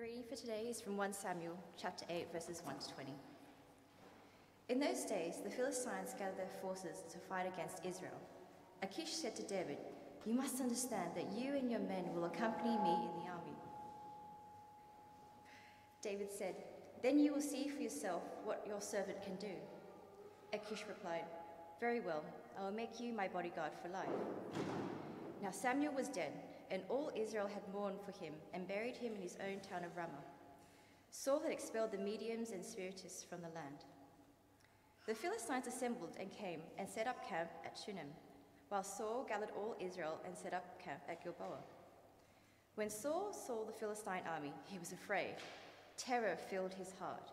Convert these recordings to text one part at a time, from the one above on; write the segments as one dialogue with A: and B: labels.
A: Reading for today is from 1 Samuel chapter 8, verses 1 to 20. In those days, the Philistines gathered their forces to fight against Israel. Achish said to David, You must understand that you and your men will accompany me in the army. David said, Then you will see for yourself what your servant can do. Achish replied, Very well, I will make you my bodyguard for life. Now Samuel was dead, and all Israel had mourned for him and buried him in his own town of Ramah. Saul had expelled the mediums and spiritists from the land. The Philistines assembled and came and set up camp at Shunem, while Saul gathered all Israel and set up camp at Gilboa. When Saul saw the Philistine army, he was afraid. Terror filled his heart.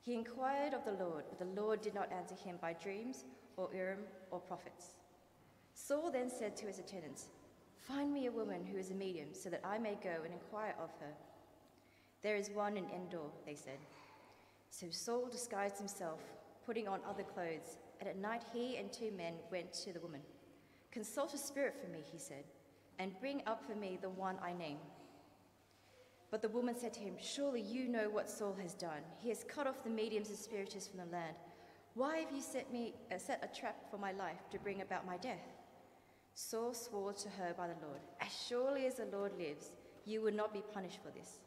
A: He inquired of the Lord, but the Lord did not answer him by dreams or Urim or prophets. Saul then said to his attendants, Find me a woman who is a medium, so that I may go and inquire of her. There is one in Endor, they said. So Saul disguised himself, putting on other clothes, and at night he and two men went to the woman. Consult a spirit for me, he said, and bring up for me the one I name. But the woman said to him, Surely you know what Saul has done. He has cut off the mediums and spiritists from the land. Why have you set, me, uh, set a trap for my life to bring about my death? Saul swore to her by the Lord, As surely as the Lord lives, you will not be punished for this.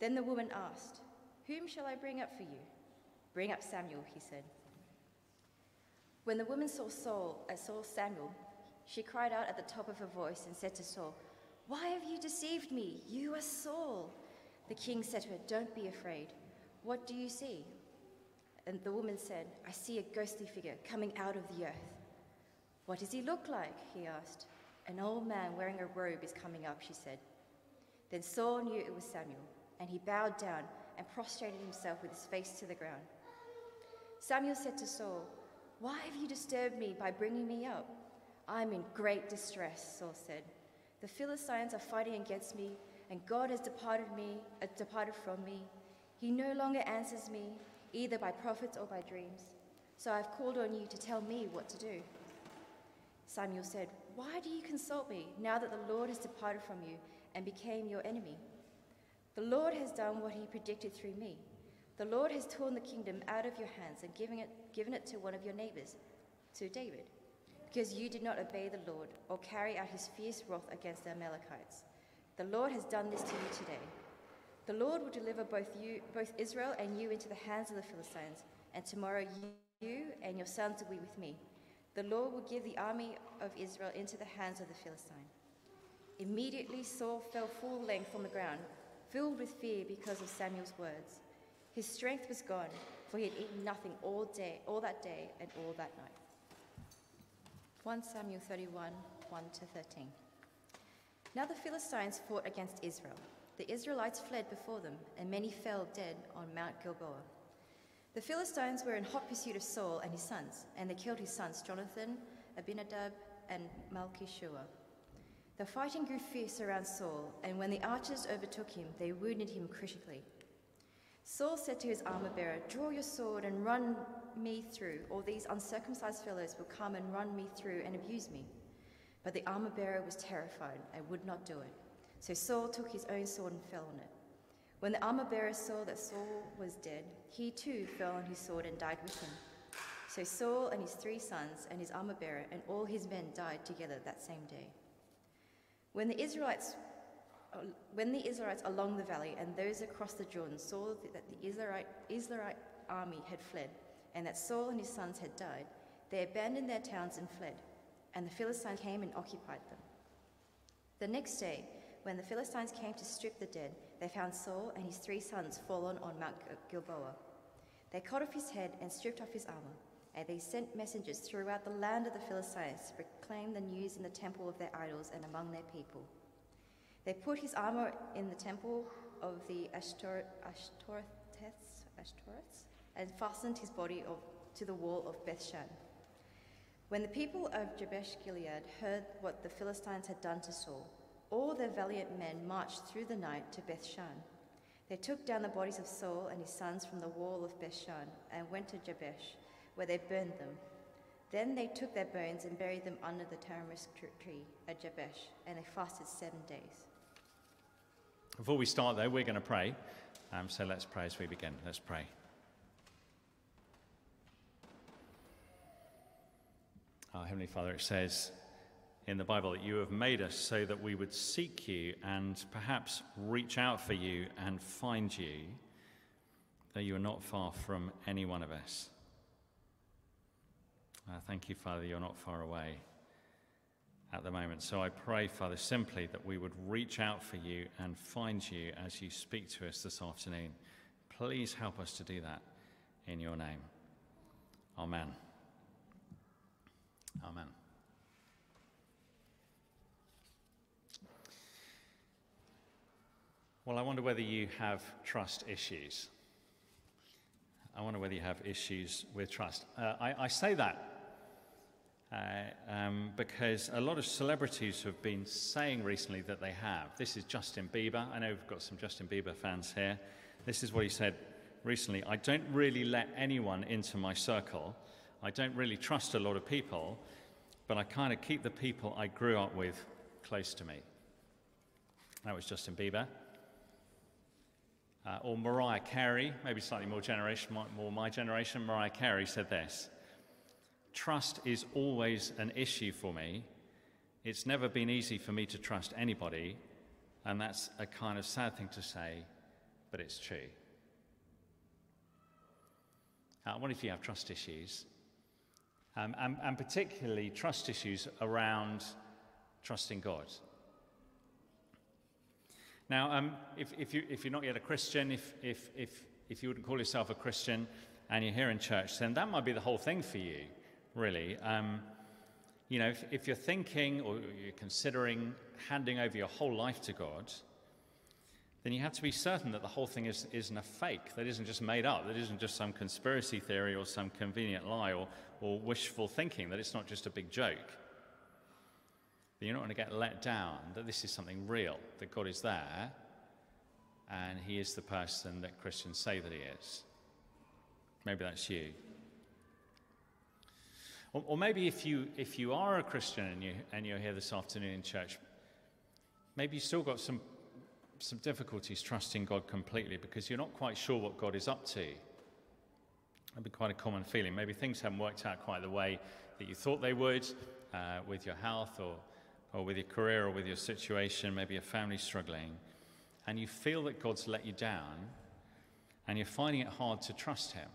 A: Then the woman asked, Whom shall I bring up for you? Bring up Samuel, he said. When the woman saw Saul, uh, saw Samuel, she cried out at the top of her voice and said to Saul, Why have you deceived me? You are Saul. The king said to her, Don't be afraid. What do you see? And the woman said, I see a ghostly figure coming out of the earth. What does he look like? he asked. An old man wearing a robe is coming up, she said. Then Saul knew it was Samuel, and he bowed down and prostrated himself with his face to the ground. Samuel said to Saul, Why have you disturbed me by bringing me up? I am in great distress, Saul said. The Philistines are fighting against me, and God has departed me, uh, departed from me. He no longer answers me, either by prophets or by dreams. So I've called on you to tell me what to do. Samuel said, Why do you consult me now that the Lord has departed from you and became your enemy? The Lord has done what he predicted through me. The Lord has torn the kingdom out of your hands and given it, given it to one of your neighbors, to David, because you did not obey the Lord or carry out his fierce wrath against the Amalekites. The Lord has done this to you today. The Lord will deliver both you, both Israel and you into the hands of the Philistines, and tomorrow you and your sons will be with me. The Lord will give the army of Israel into the hands of the Philistine. Immediately Saul fell full length on the ground, filled with fear because of Samuel's words. His strength was gone, for he had eaten nothing all day, all that day, and all that night. 1 Samuel 31, 1 to 13. Now the Philistines fought against Israel. The Israelites fled before them, and many fell dead on Mount Gilboa. The Philistines were in hot pursuit of Saul and his sons, and they killed his sons Jonathan, Abinadab, and Malchishua. The fighting grew fierce around Saul, and when the archers overtook him, they wounded him critically. Saul said to his armor bearer, Draw your sword and run me through, or these uncircumcised fellows will come and run me through and abuse me. But the armor bearer was terrified and would not do it. So Saul took his own sword and fell on it. When the armor bearer saw that Saul was dead, he too fell on his sword and died with him. So Saul and his three sons and his armor bearer and all his men died together that same day. When the Israelites when the Israelites along the valley and those across the Jordan saw that the Israelite, Israelite army had fled and that Saul and his sons had died, they abandoned their towns and fled, and the Philistines came and occupied them. The next day, when the Philistines came to strip the dead, they found Saul and his three sons fallen on Mount Gilboa. They cut off his head and stripped off his armor, and they sent messengers throughout the land of the Philistines to proclaim the news in the temple of their idols and among their people. They put his armor in the temple of the Ashtor- Ashtoreths, Ashtoreths and fastened his body of, to the wall of Bethshan. When the people of Jabesh Gilead heard what the Philistines had done to Saul, all their valiant men marched through the night to Bethshan. They took down the bodies of Saul and his sons from the wall of Bethshan and went to Jabesh, where they burned them. Then they took their bones and buried them under the tamarisk tree at Jabesh, and they fasted seven days.
B: Before we start, though, we're going to pray. Um, so let's pray as we begin. Let's pray. Our Heavenly Father, it says in the Bible that you have made us so that we would seek you and perhaps reach out for you and find you, though you are not far from any one of us. Uh, thank you, Father, you're not far away at the moment. So I pray, Father, simply that we would reach out for you and find you as you speak to us this afternoon. Please help us to do that in your name. Amen. Amen. Well, I wonder whether you have trust issues. I wonder whether you have issues with trust. Uh, I, I, say that uh, um, because a lot of celebrities have been saying recently that they have. This is Justin Bieber. I know we've got some Justin Bieber fans here. This is what he said recently I don't really let anyone into my circle. I don't really trust a lot of people, but I kind of keep the people I grew up with close to me. That was Justin Bieber. Uh, or Mariah Carey, maybe slightly more generation, more my generation. Mariah Carey said this Trust is always an issue for me. It's never been easy for me to trust anybody, and that's a kind of sad thing to say, but it's true. Uh, what if you have trust issues? Um, and, and particularly trust issues around trusting God. Now, um, if, if, you, if you're not yet a Christian, if, if, if, if you wouldn't call yourself a Christian and you're here in church, then that might be the whole thing for you really. Um, you know, if, if, you're thinking or you're considering handing over your whole life to God, then you have to be certain that the whole thing is, isn't a fake, that isn't just made up, that isn't just some conspiracy theory or some convenient lie or, or wishful thinking, that it's not just a big joke. That you're not going to get let down, that this is something real, that God is there and He is the person that Christians say that He is. Maybe that's you. Or, maybe if you, if you are a Christian and, you, and you're here this afternoon in church, maybe you've still got some, some difficulties trusting God completely because you're not quite sure what God is up to. That'd be quite a common feeling. Maybe things haven't worked out quite the way that you thought they would uh, with your health or, or with your career or with your situation. Maybe your family struggling. And you feel that God's let you down and you're finding it hard to trust Him.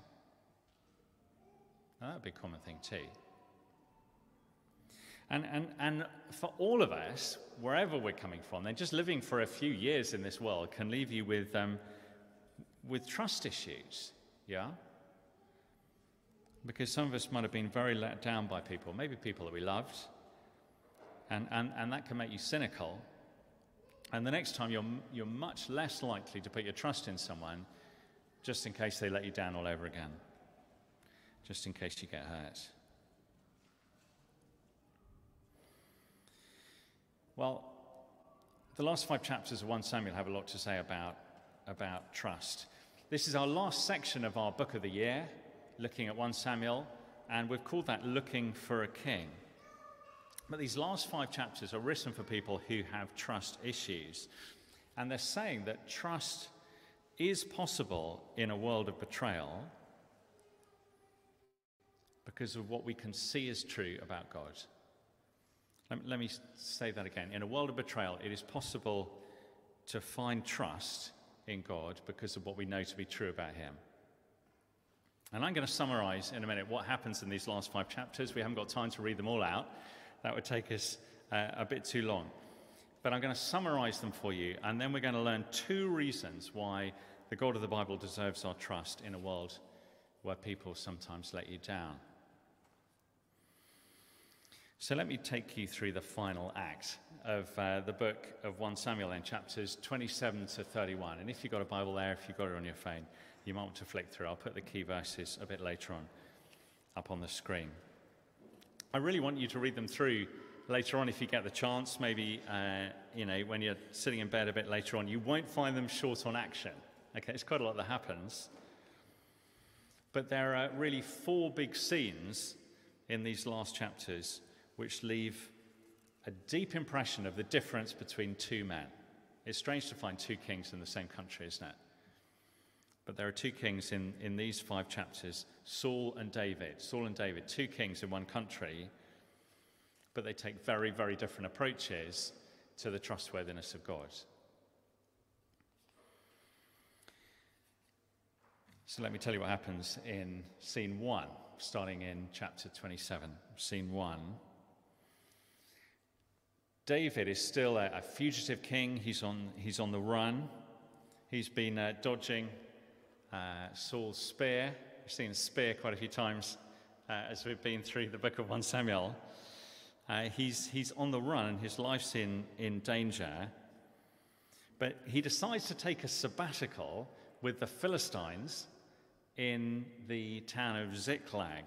B: Now, that'd be a common thing too. And, and, and for all of us, wherever we're coming from, then just living for a few years in this world can leave you with, um, with trust issues, yeah? Because some of us might have been very let down by people, maybe people that we loved, and, and, and that can make you cynical. And the next time, you're, you're much less likely to put your trust in someone just in case they let you down all over again, just in case you get hurt. Well, the last five chapters of 1 Samuel have a lot to say about, about trust. This is our last section of our book of the year, looking at 1 Samuel, and we've called that Looking for a King. But these last five chapters are written for people who have trust issues. And they're saying that trust is possible in a world of betrayal because of what we can see is true about God. Let, let me say that again. In a world of betrayal, it is possible to find trust in God because of what we know to be true about Him. And I'm going to summarize in a minute what happens in these last five chapters. We haven't got time to read them all out, that would take us uh, a bit too long. But I'm going to summarize them for you, and then we're going to learn two reasons why the God of the Bible deserves our trust in a world where people sometimes let you down. So let me take you through the final act of uh, the book of 1 Samuel in chapters 27 to 31. And if you've got a Bible there, if you've got it on your phone, you might want to flick through. I'll put the key verses a bit later on up on the screen. I really want you to read them through later on if you get the chance. Maybe, uh, you know, when you're sitting in bed a bit later on, you won't find them short on action. Okay, it's quite a lot that happens. But there are really four big scenes in these last chapters which leave a deep impression of the difference between two men It's strange to find two kings in the same country, isn't it? But there are two kings in, in these five chapters Saul and David. Saul and David, two kings in one country, but they take very, very different approaches to the trustworthiness of God. So let me tell you what happens in scene one, starting in chapter 27. Scene one. David is still a, a fugitive king. He's on, he's on the run. He's been uh, dodging uh, Saul's spear. We've seen spear quite a few times uh, as we've been through the book of 1 Samuel. Uh, he's, he's on the run and his life's in, in danger. But he decides to take a sabbatical with the Philistines in the town of Ziklag.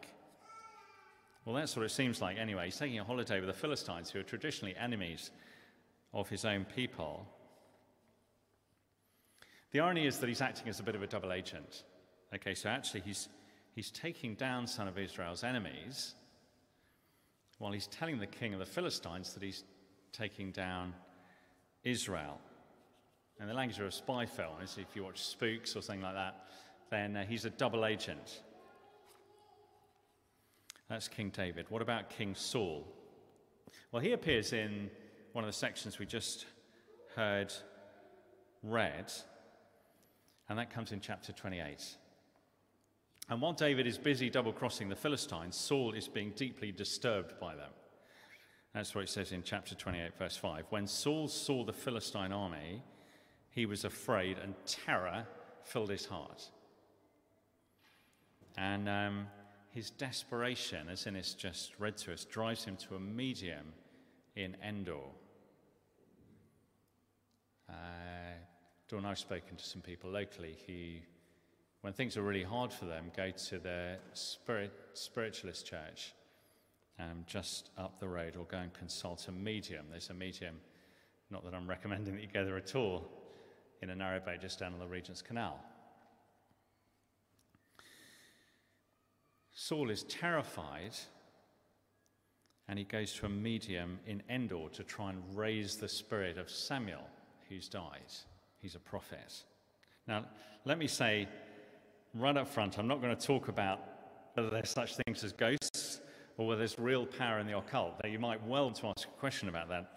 B: Well, that's what it seems like anyway. He's taking a holiday with the Philistines, who are traditionally enemies of his own people. The irony is that he's acting as a bit of a double agent. Okay, so actually he's, he's taking down some of Israel's enemies while he's telling the king of the Philistines that he's taking down Israel. And the language of a spy film is if you watch Spooks or something like that, then uh, he's a double agent. That's King David. What about King Saul? Well, he appears in one of the sections we just heard read, and that comes in chapter 28. And while David is busy double crossing the Philistines, Saul is being deeply disturbed by them. That's what it says in chapter 28, verse 5. When Saul saw the Philistine army, he was afraid, and terror filled his heart. And um, his desperation, as Innes just read to us, drives him to a medium in Endor. Uh, Dawn, I've spoken to some people locally who, when things are really hard for them, go to their spirit, spiritualist church um, just up the road or go and consult a medium. There's a medium, not that I'm recommending that you go there at all, in a narrowboat just down on the Regent's Canal. Saul is terrified and he goes to a medium in Endor to try and raise the spirit of Samuel, who's died. He's a prophet. Now, let me say right up front, I'm not going to talk about whether there's such things as ghosts or whether there's real power in the occult. Now, you might well want to ask a question about that.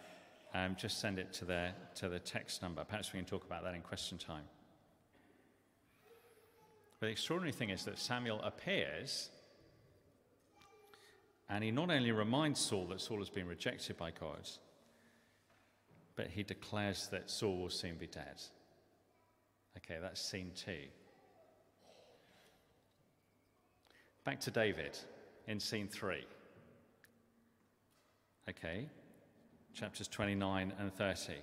B: Um, just send it to the, to the text number. Perhaps we can talk about that in question time. But the extraordinary thing is that Samuel appears and he not only reminds Saul that Saul has been rejected by God, but he declares that Saul will soon be dead. Okay, that's scene two. Back to David in scene three. Okay, chapters 29 and 30.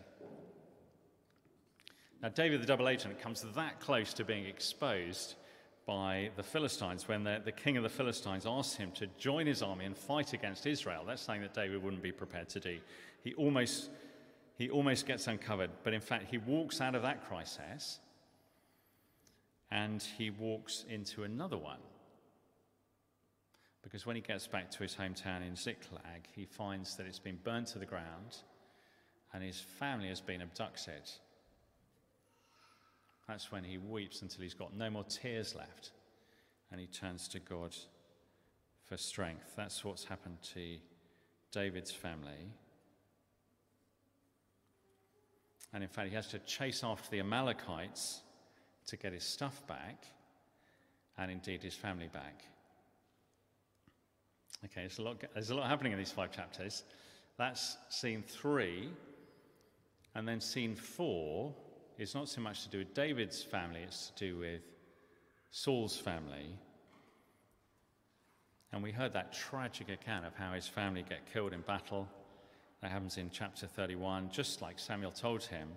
B: Now, David the double agent comes that close to being exposed by the Philistines when the, the king of the Philistines asks him to join his army and fight against Israel. That's something that David wouldn't be prepared to do. He almost, he almost gets uncovered, but in fact, he walks out of that crisis and he walks into another one. Because when he gets back to his hometown in Ziklag, he finds that it's been burnt to the ground and his family has been abducted. That's when he weeps until he's got no more tears left and he turns to God for strength. That's what's happened to David's family. And in fact, he has to chase after the Amalekites to get his stuff back and indeed his family back. Okay, there's a lot, there's a lot happening in these five chapters. That's scene three. And then scene four it's not so much to do with David's family, it's to do with Saul's family. And we heard that tragic account of how his family get killed in battle. That happens in chapter 31. Just like Samuel told him,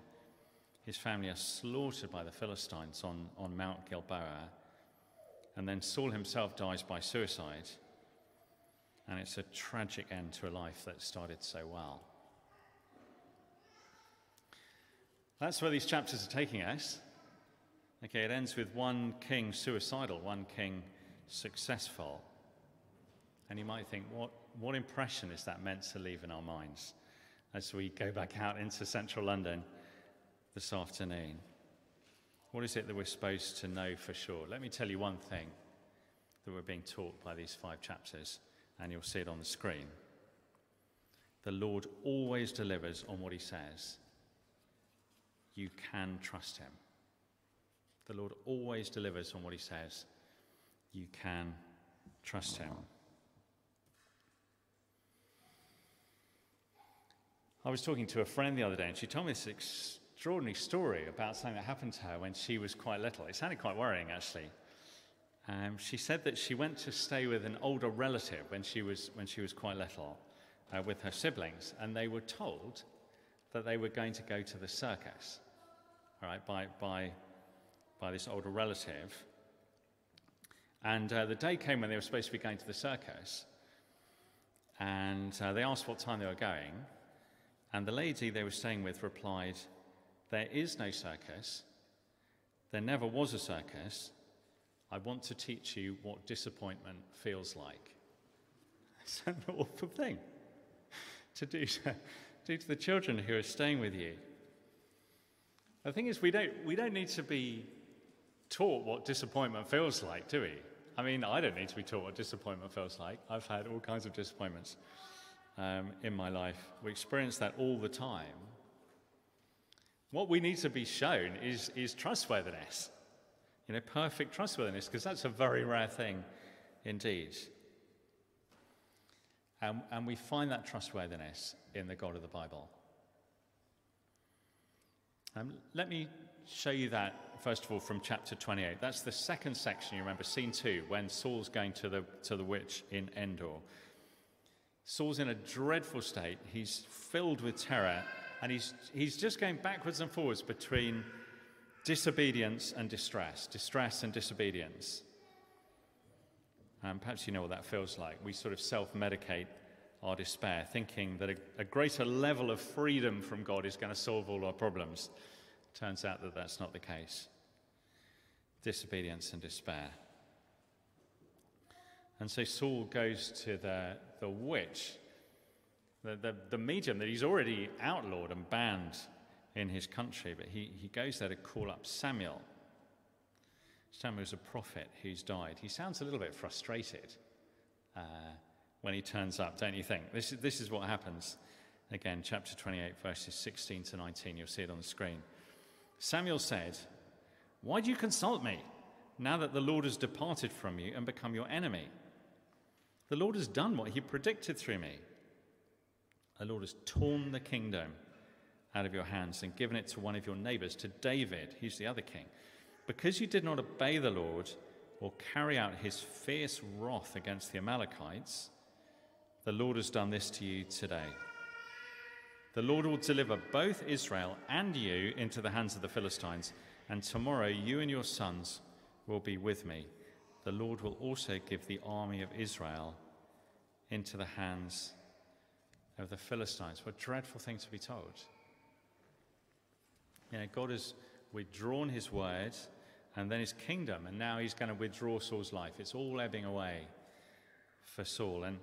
B: his family are slaughtered by the Philistines on, on Mount Gilboa. And then Saul himself dies by suicide. And it's a tragic end to a life that started so well. That's where these chapters are taking us. Okay, it ends with one king suicidal, one king successful. And you might think, what, what impression is that meant to leave in our minds as we go back out into central London this afternoon. What is it that we're supposed to know for sure? Let me tell you one thing that we're being taught by these five chapters, and you'll see it on the screen. The Lord always delivers on what he says. You can trust him. The Lord always delivers on what he says. You can trust him. I was talking to a friend the other day, and she told me this extraordinary story about something that happened to her when she was quite little. It sounded quite worrying, actually. Um, she said that she went to stay with an older relative when she was, when she was quite little uh, with her siblings, and they were told that they were going to go to the circus, all right, by, by, by this older relative. And uh, the day came when they were supposed to be going to the circus, and uh, they asked what time they were going, and the lady they were staying with replied, there is no circus. There never was a circus. I want to teach you what disappointment feels like. It's an awful thing to do to, do to the children who are staying with you. The thing is, we don't, we don't need to be taught what disappointment feels like, do we? I mean, I don't need to be taught what disappointment feels like. I've had all kinds of disappointments um, in my life. We experience that all the time. What we need to be shown is, is trustworthiness, you know, perfect trustworthiness, because that's a very rare thing indeed. And, and we find that trustworthiness in the God of the Bible. Um, let me show you that, first of all, from chapter 28. That's the second section, you remember, scene two, when Saul's going to the, to the witch in Endor. Saul's in a dreadful state. He's filled with terror and he's, he's just going backwards and forwards between disobedience and distress, distress and disobedience. And perhaps you know what that feels like. We sort of self medicate our despair, thinking that a, a, greater level of freedom from God is going to solve all our problems. Turns out that that's not the case. Disobedience and despair. And so Saul goes to the, the witch the, the, the medium that he's already outlawed and banned in his country, but he, he goes there to call up Samuel. Samuel's a prophet who's died. He sounds a little bit frustrated uh, when he turns up, don't you think? This is, this is what happens. Again, chapter 28, verses 16 to 19. You'll see it on the screen. Samuel said, Why do you consult me now that the Lord has departed from you and become your enemy? The Lord has done what he predicted through me. The Lord has torn the kingdom out of your hands and given it to one of your neighbors, to David. He's the other king. Because you did not obey the Lord or carry out his fierce wrath against the Amalekites, the Lord has done this to you today. The Lord will deliver both Israel and you into the hands of the Philistines, and tomorrow you and your sons will be with me. The Lord will also give the army of Israel into the hands of the Philistines. What a dreadful thing to be told. You know, God has withdrawn his word and then his kingdom, and now he's going to withdraw Saul's life. It's all ebbing away for Saul. And,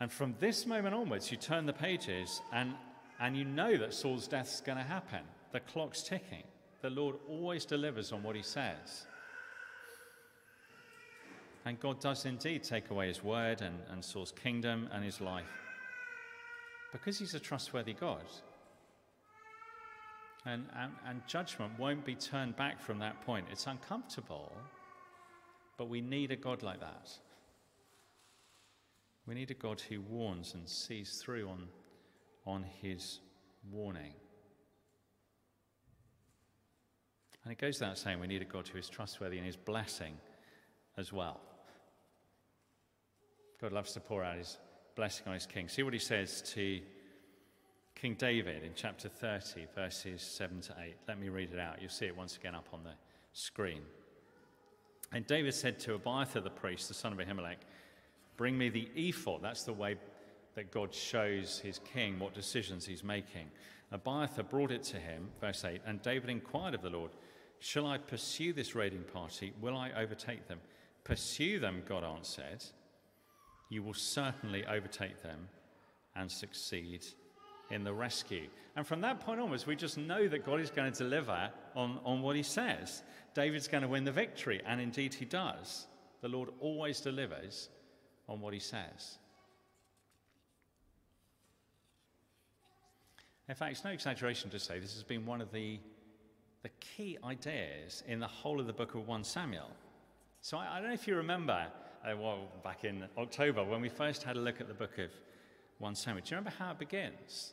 B: and from this moment onwards, you turn the pages and, and you know that Saul's death is going to happen. The clock's ticking. The Lord always delivers on what he says. And God does indeed take away his word and, and kingdom and his life because he's a trustworthy God. And, and, and judgment won't be turned back from that point. It's uncomfortable, but we need a God like that. We need a God who warns and sees through on, on his warning. And it goes without saying we need a God who is trustworthy in his blessing as well. God loves to pour out his blessing on his king. See what he says to King David in chapter 30, verses 7 to 8. Let me read it out. You'll see it once again up on the screen. And David said to Abiathar the priest, the son of Ahimelech, Bring me the ephod. That's the way that God shows his king what decisions he's making. Abiathar brought it to him, verse 8, and David inquired of the Lord, Shall I pursue this raiding party? Will I overtake them? Pursue them, God answered you will certainly overtake them and succeed in the rescue. And from that point onwards, we just know that God is going to deliver on, on what he says. David's going to win the victory, and indeed he does. The Lord always delivers on what he says. In fact, it's no exaggeration to say this has been one of the, the key ideas in the whole of the book of 1 Samuel. So I, I don't know if you remember, uh, well, back in October when we first had a look at the book of 1 Samuel. Do you remember how it begins?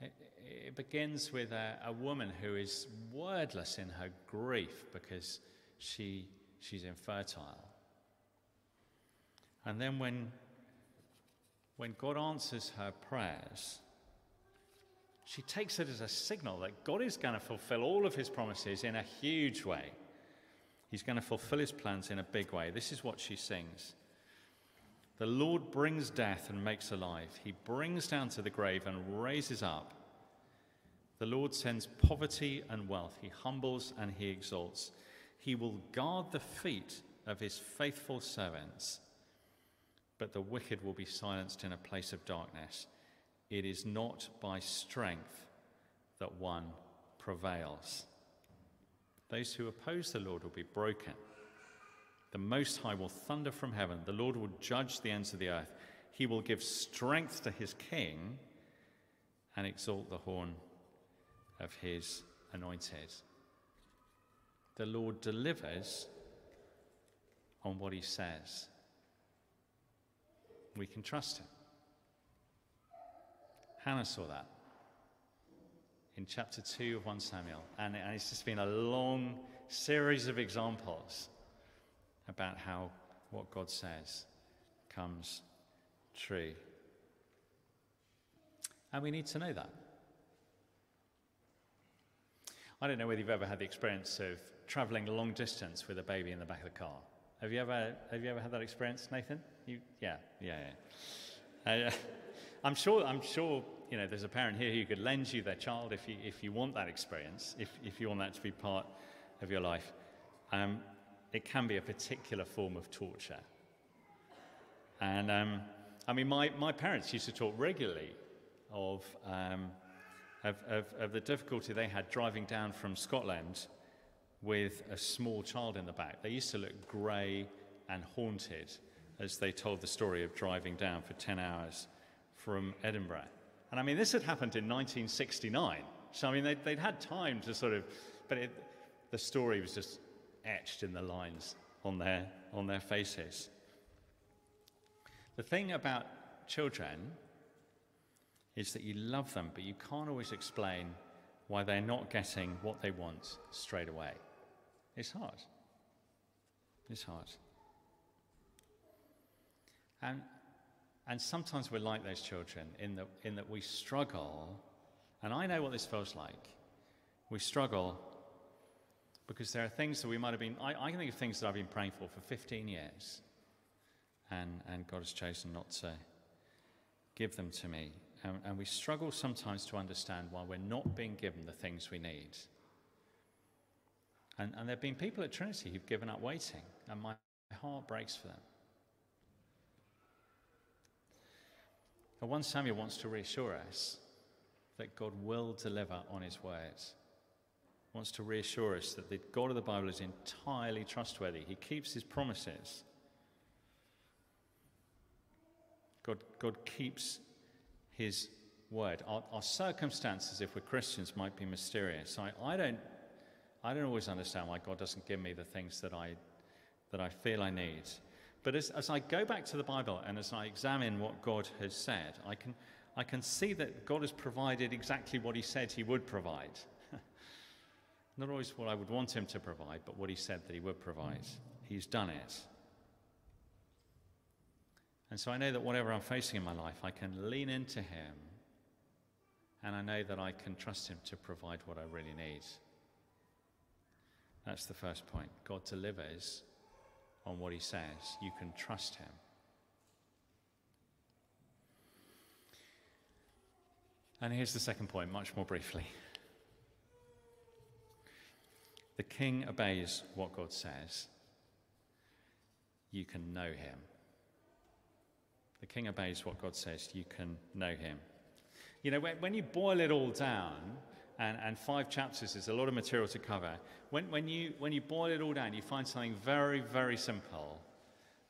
B: It, it begins with a, a woman who is wordless in her grief because she, she's infertile. And then when, when God answers her prayers, she takes it as a signal that God is going to fulfill all of his promises in a huge way. He's going to fulfill his plans in a big way. This is what she sings. The Lord brings death and makes alive. He brings down to the grave and raises up. The Lord sends poverty and wealth. He humbles and he exalts. He will guard the feet of his faithful servants, but the wicked will be silenced in a place of darkness. It is not by strength that one prevails. Those who oppose the Lord will be broken. The Most High will thunder from heaven. The Lord will judge the ends of the earth. He will give strength to his king and exalt the horn of his anointed. The Lord delivers on what he says. We can trust him. Hannah saw that in chapter 2 of 1 Samuel. And, and it's just been a long series of examples about how what God says comes true. And we need to know that. I don't know whether you've ever had the experience of traveling a long distance with a baby in the back of the car. Have you ever, have you ever had that experience, Nathan? You, yeah, yeah, yeah. Uh, I'm sure, I'm sure you know, there's a parent here who could lend you their child if you, if you want that experience, if, if you want that to be part of your life. Um, it can be a particular form of torture. And um, I mean, my, my parents used to talk regularly of, um, of, of, of the difficulty they had driving down from Scotland with a small child in the back. They used to look grey and haunted as they told the story of driving down for 10 hours from Edinburgh. And I mean, this had happened in 1969. So, I mean, they'd, they'd had time to sort of, but it, the story was just etched in the lines on their, on their faces. The thing about children is that you love them, but you can't always explain why they're not getting what they want straight away. It's hard. It's hard. And and sometimes we're like those children in that, in that we struggle, and I know what this feels like. We struggle because there are things that we might have been, I, I can think of things that I've been praying for for 15 years, and, and God has chosen not to give them to me. And, and we struggle sometimes to understand why we're not being given the things we need. And, and there have been people at Trinity who've given up waiting, and my heart breaks for them. But 1 Samuel wants to reassure us that God will deliver on his words. Wants to reassure us that the God of the Bible is entirely trustworthy. He keeps his promises. God, God keeps his word. Our, our, circumstances, if we're Christians, might be mysterious. I, I, don't, I don't always understand why God doesn't give me the things that I, that I feel I need. But as, as I go back to the Bible and as I examine what God has said, I can, I can see that God has provided exactly what He said He would provide. Not always what I would want Him to provide, but what He said that He would provide. He's done it. And so I know that whatever I'm facing in my life, I can lean into Him. And I know that I can trust Him to provide what I really need. That's the first point. God delivers on what he says. You can trust him. And here's the second point, much more briefly. The king obeys what God says. You can know him. the king obeys what God says, you can know him. You know, when, when you boil it all down, and, and five chapters is a lot of material to cover, when, when, you, when you boil it all down, you find something very, very simple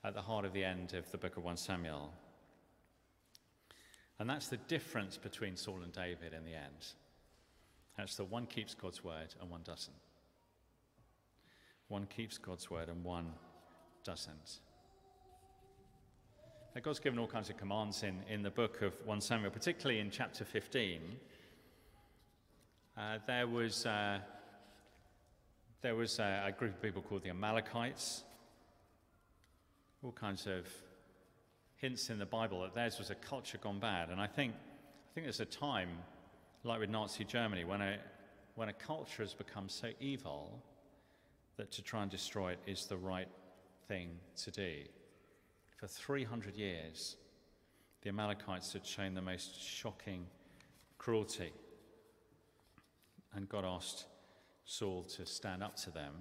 B: at the heart of the end of the book of 1 Samuel. And that's the difference between Saul and David in the end. That's that one keeps God's word and one doesn't. One keeps God's word and one doesn't. Now, God's given all kinds of commands in, in the book of 1 Samuel, particularly in chapter 15. Uh, there was, uh, there was a, a group of people called the Amalekites. All kinds of hints in the Bible that theirs was a culture gone bad. And I think, I think there's a time, like with Nazi Germany, when a, when a culture has become so evil that to try and destroy it is the right thing to do. For 300 years, the Amalekites had shown the most shocking cruelty. And God asked Saul to stand up to them.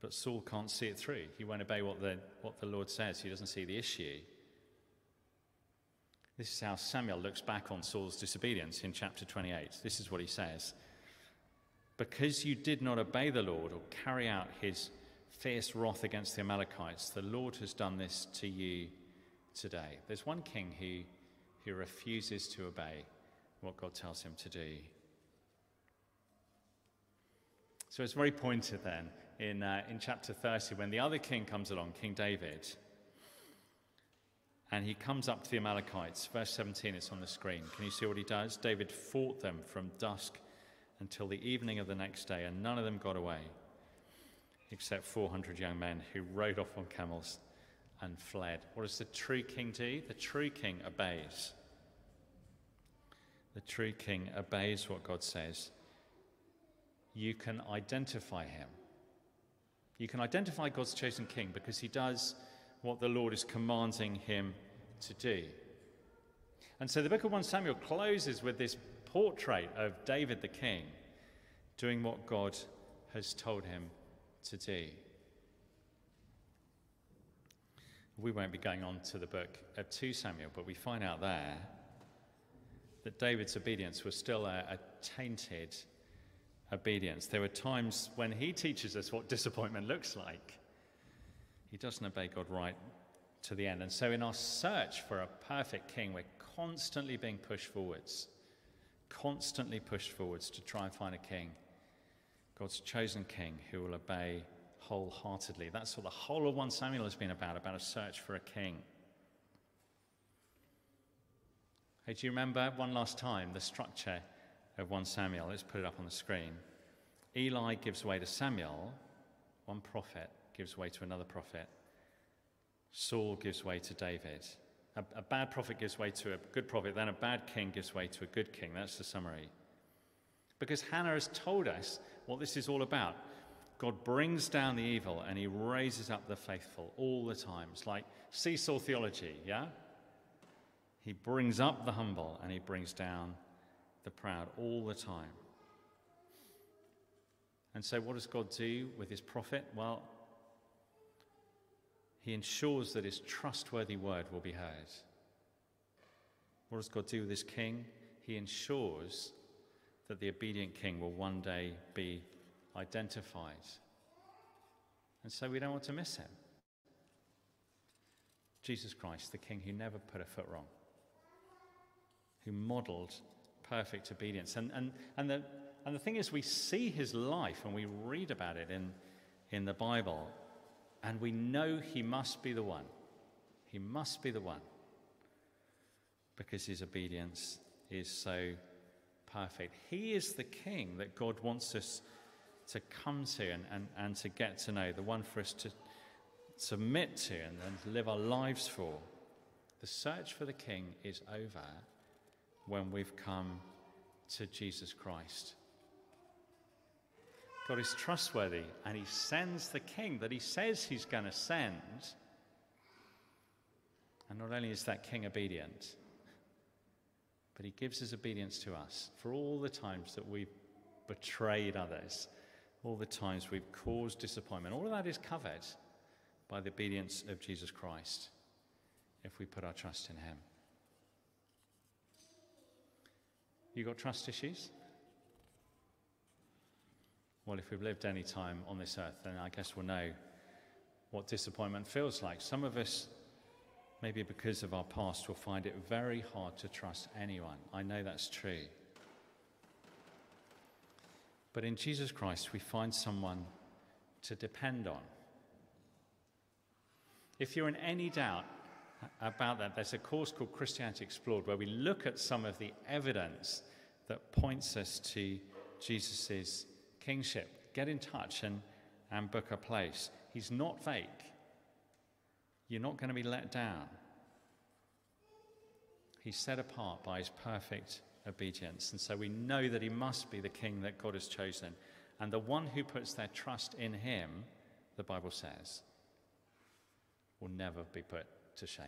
B: But Saul can't see it through. He won't obey what the, what the Lord says, he doesn't see the issue. This is how Samuel looks back on Saul's disobedience in chapter 28. This is what he says Because you did not obey the Lord or carry out his fierce wrath against the Amalekites, the Lord has done this to you today. There's one king who, who refuses to obey what God tells him to do. So it's very pointed then in, uh, in chapter 30 when the other king comes along, King David, and he comes up to the Amalekites. Verse 17, it's on the screen. Can you see what he does? David fought them from dusk until the evening of the next day, and none of them got away except 400 young men who rode off on camels and fled. What does the true king do? The true king obeys. The true king obeys what God says. You can identify him. You can identify God's chosen king because he does what the Lord is commanding him to do. And so the book of 1 Samuel closes with this portrait of David the king doing what God has told him to do. We won't be going on to the book of 2 Samuel, but we find out there that David's obedience was still a, a tainted obedience. There are times when he teaches us what disappointment looks like. He doesn't obey God right to the end. And so, in our search for a perfect king, we're constantly being pushed forwards, constantly pushed forwards to try and find a king God's chosen king who will obey wholeheartedly. That's what the whole of 1 Samuel has been about, about a search for a king. Hey, do you remember one last time the structure of 1 Samuel? Let's put it up on the screen. Eli gives way to Samuel, one prophet gives way to another prophet. Saul gives way to David. A, a, bad prophet gives way to a good prophet, then a bad king gives way to a good king. That's the summary. Because Hannah has told us what this is all about. God brings down the evil and he raises up the faithful all the time. It's like seesaw theology, yeah? He brings up the humble and he brings down the proud all the time. And so, what does God do with his prophet? Well, he ensures that his trustworthy word will be heard. What does God do with his king? He ensures that the obedient king will one day be identified. And so we don't want to miss him. Jesus Christ, the king who never put a foot wrong, who modeled perfect obedience. And, and, and, the, and the thing is, we see his life and we read about it in, in the Bible, and we know he must be the one. He must be the one because his obedience is so perfect. He is the king that God wants us to come to and, and, and to get to know, the one for us to submit to and, and live our lives for. The search for the king is over when we've come to Jesus Christ. God is trustworthy and he sends the king that he says he's going to send. And not only is that king obedient, but he gives his obedience to us for all the times that we've betrayed others, all the times we've caused disappointment. All of that is covered by the obedience of Jesus Christ. if we put our trust in Him. You got trust issues? Well, if we've lived any time on this earth, then I guess we'll know what disappointment feels like. Some of us, maybe because of our past, will find it very hard to trust anyone. I know that's true. But in Jesus Christ, we find someone to depend on. If you're in any doubt about that, there's a course called Christianity Explored where we look at some of the evidence that points us to Jesus' kingship. Get in touch and, and book a place. He's not fake. You're not going to be let down. He's set apart by his perfect obedience. And so we know that he must be the king that God has chosen. And the one who puts their trust in him, the Bible says, will never be put to shame.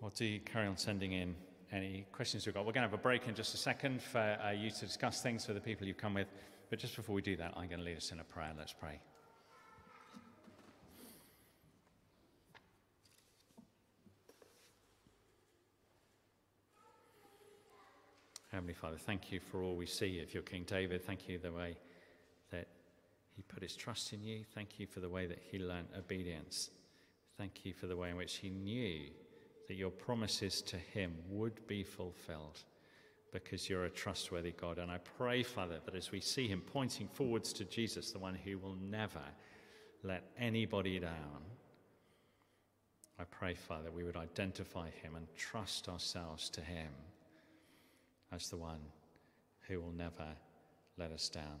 B: Well, do you carry on sending in any questions we've got? We're going to have a break in just a second for uh, you to discuss things with the people you've come with. But just before we do that, I'm going to lead us in a prayer. Let's pray. Heavenly Father, thank you for all we see of your King David. Thank you the way that he put his trust in you. Thank you for the way that he learned obedience. Thank you for the way in which he knew that your promises to him would be fulfilled because you're a trustworthy God. And I pray, Father, that as we see him pointing forwards to Jesus, the one who will never let anybody down, I pray, Father, we would identify him and trust ourselves to him as the one who will never let us down.